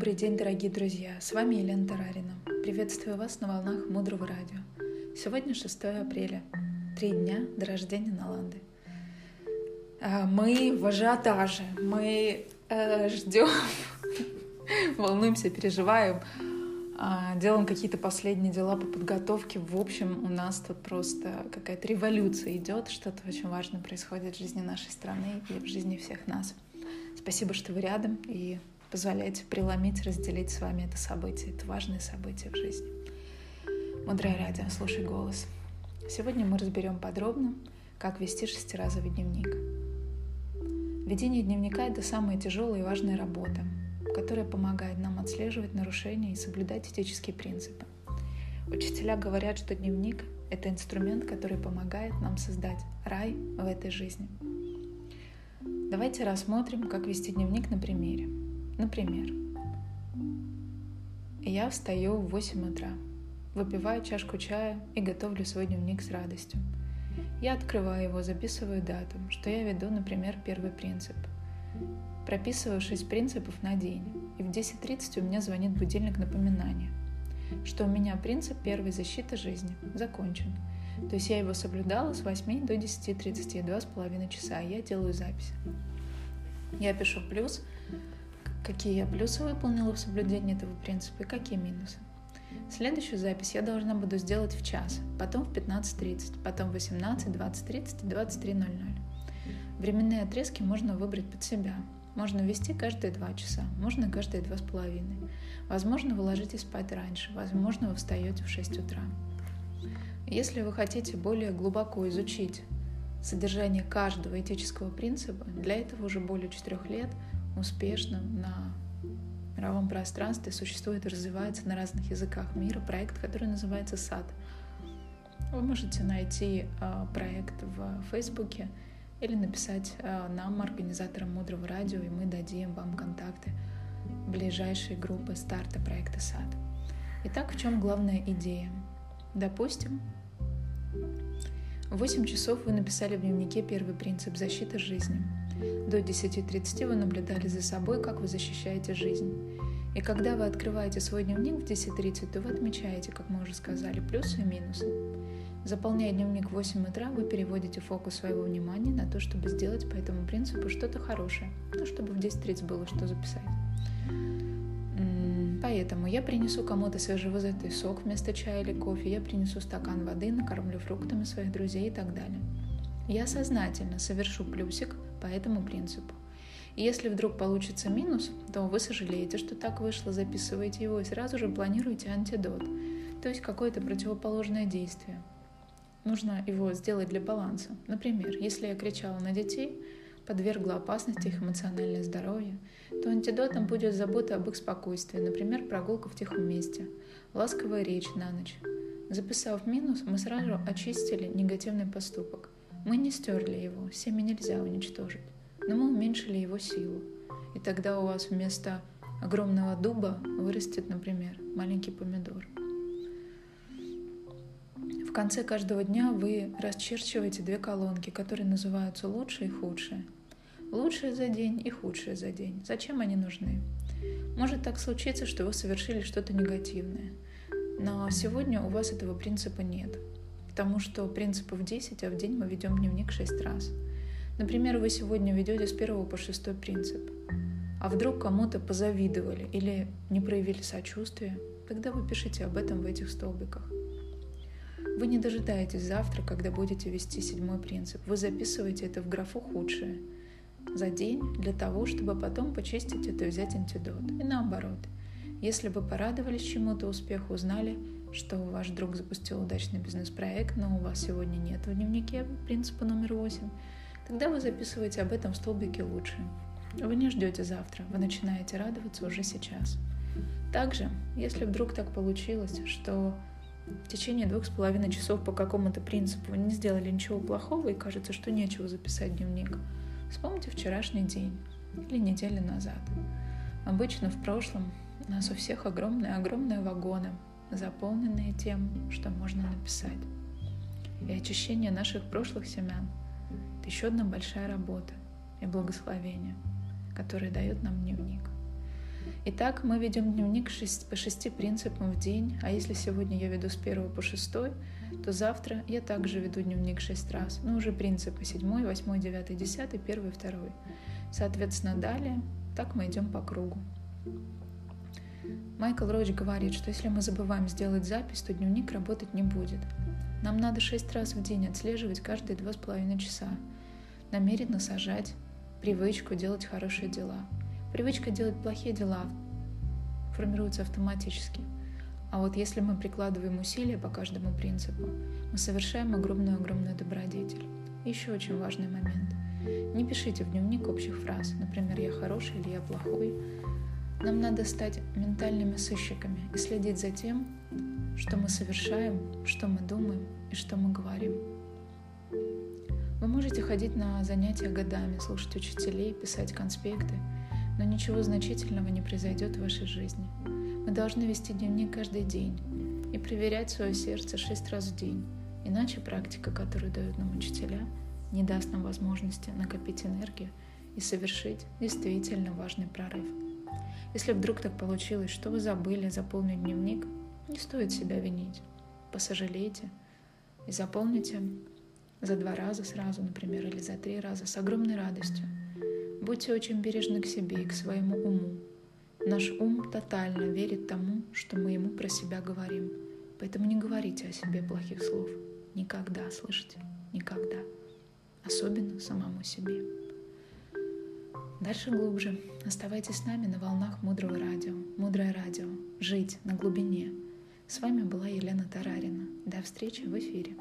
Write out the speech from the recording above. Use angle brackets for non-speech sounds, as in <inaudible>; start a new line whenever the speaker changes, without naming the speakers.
Добрый день, дорогие друзья! С вами Елена Тарарина. Приветствую вас на волнах Мудрого Радио. Сегодня 6 апреля. Три дня до рождения Наланды. А, мы в ажиотаже. Мы э, ждем, <laughs> волнуемся, переживаем, э, делаем какие-то последние дела по подготовке. В общем, у нас тут просто какая-то революция идет, что-то очень важное происходит в жизни нашей страны и в жизни всех нас. Спасибо, что вы рядом и позволяете преломить, разделить с вами это событие. Это важное событие в жизни. Мудрое радио, слушай голос. Сегодня мы разберем подробно, как вести шестиразовый дневник. Ведение дневника — это самая тяжелая и важная работа, которая помогает нам отслеживать нарушения и соблюдать этические принципы. Учителя говорят, что дневник — это инструмент, который помогает нам создать рай в этой жизни. Давайте рассмотрим, как вести дневник на примере. Например, я встаю в 8 утра, выпиваю чашку чая и готовлю свой дневник с радостью. Я открываю его, записываю дату, что я веду, например, первый принцип. Прописываю 6 принципов на день, и в 10.30 у меня звонит будильник напоминания, что у меня принцип первой защиты жизни закончен. То есть я его соблюдала с 8 до 10.30, 2,5 часа, я делаю запись. Я пишу плюс, какие я плюсы выполнила в соблюдении этого принципа и какие минусы. Следующую запись я должна буду сделать в час, потом в 15.30, потом в 18, 20.30 и 23.00. Временные отрезки можно выбрать под себя. Можно ввести каждые два часа, можно каждые два с половиной. Возможно, вы ложитесь спать раньше, возможно, вы встаете в 6 утра. Если вы хотите более глубоко изучить содержание каждого этического принципа, для этого уже более четырех лет – успешно на мировом пространстве существует и развивается на разных языках мира проект, который называется САД. Вы можете найти э, проект в Фейсбуке или написать э, нам, организаторам Мудрого Радио, и мы дадим вам контакты ближайшей группы старта проекта САД. Итак, в чем главная идея? Допустим, в 8 часов вы написали в дневнике первый принцип защиты жизни – до 10.30 вы наблюдали за собой, как вы защищаете жизнь. И когда вы открываете свой дневник в 10.30, то вы отмечаете, как мы уже сказали, плюсы и минусы. Заполняя дневник в 8 утра, вы переводите фокус своего внимания на то, чтобы сделать по этому принципу что-то хорошее, ну, чтобы в 10.30 было что записать. Поэтому я принесу кому-то свежевыжатый сок вместо чая или кофе, я принесу стакан воды, накормлю фруктами своих друзей и так далее. Я сознательно совершу плюсик по этому принципу. И если вдруг получится минус, то вы сожалеете, что так вышло, записываете его и сразу же планируете антидот, то есть какое-то противоположное действие. Нужно его сделать для баланса. Например, если я кричала на детей, подвергла опасности их эмоциональное здоровье, то антидотом будет забота об их спокойствии, например, прогулка в тихом месте, ласковая речь на ночь. Записав минус, мы сразу очистили негативный поступок – мы не стерли его, семя нельзя уничтожить, но мы уменьшили его силу. И тогда у вас вместо огромного дуба вырастет, например, маленький помидор. В конце каждого дня вы расчерчиваете две колонки, которые называются лучшее и худшее. Лучшее за день и худшее за день. Зачем они нужны? Может так случиться, что вы совершили что-то негативное. Но сегодня у вас этого принципа нет потому что принципов 10, а в день мы ведем дневник 6 раз. Например, вы сегодня ведете с первого по шестой принцип, а вдруг кому-то позавидовали или не проявили сочувствия, тогда вы пишите об этом в этих столбиках. Вы не дожидаетесь завтра, когда будете вести седьмой принцип. Вы записываете это в графу «худшее» за день для того, чтобы потом почистить это и взять антидот. И наоборот. Если вы порадовались чему-то успеху, узнали, что ваш друг запустил удачный бизнес-проект, но у вас сегодня нет в дневнике принципа номер 8, тогда вы записываете об этом в столбике лучше. Вы не ждете завтра, вы начинаете радоваться уже сейчас. Также, если вдруг так получилось, что в течение двух с половиной часов по какому-то принципу вы не сделали ничего плохого и кажется, что нечего записать дневник, вспомните вчерашний день или неделю назад. Обычно в прошлом у нас у всех огромные-огромные вагоны, заполненные тем, что можно написать. И очищение наших прошлых семян — это еще одна большая работа и благословение, которое дает нам дневник. Итак, мы ведем дневник по шести принципам в день, а если сегодня я веду с первого по шестой, то завтра я также веду дневник шесть раз. Ну, уже принципы седьмой, восьмой, девятый, десятый, первый, второй. Соответственно, далее так мы идем по кругу. Майкл Роуч говорит, что если мы забываем сделать запись, то дневник работать не будет. Нам надо шесть раз в день отслеживать каждые два с половиной часа. Намеренно сажать привычку делать хорошие дела. Привычка делать плохие дела формируется автоматически. А вот если мы прикладываем усилия по каждому принципу, мы совершаем огромную-огромную добродетель. еще очень важный момент. Не пишите в дневник общих фраз, например, «я хороший» или «я плохой». Нам надо стать ментальными сыщиками и следить за тем, что мы совершаем, что мы думаем и что мы говорим. Вы можете ходить на занятия годами, слушать учителей, писать конспекты, но ничего значительного не произойдет в вашей жизни. Мы должны вести дневник каждый день и проверять свое сердце шесть раз в день, иначе практика, которую дают нам учителя, не даст нам возможности накопить энергию и совершить действительно важный прорыв. Если вдруг так получилось, что вы забыли заполнить дневник, не стоит себя винить. Посожалейте и заполните за два раза сразу, например, или за три раза с огромной радостью. Будьте очень бережны к себе и к своему уму. Наш ум тотально верит тому, что мы ему про себя говорим. Поэтому не говорите о себе плохих слов. Никогда, слышите? Никогда. Особенно самому себе. Дальше глубже. Оставайтесь с нами на волнах Мудрого радио. Мудрое радио. Жить на глубине. С вами была Елена Тарарина. До встречи в эфире.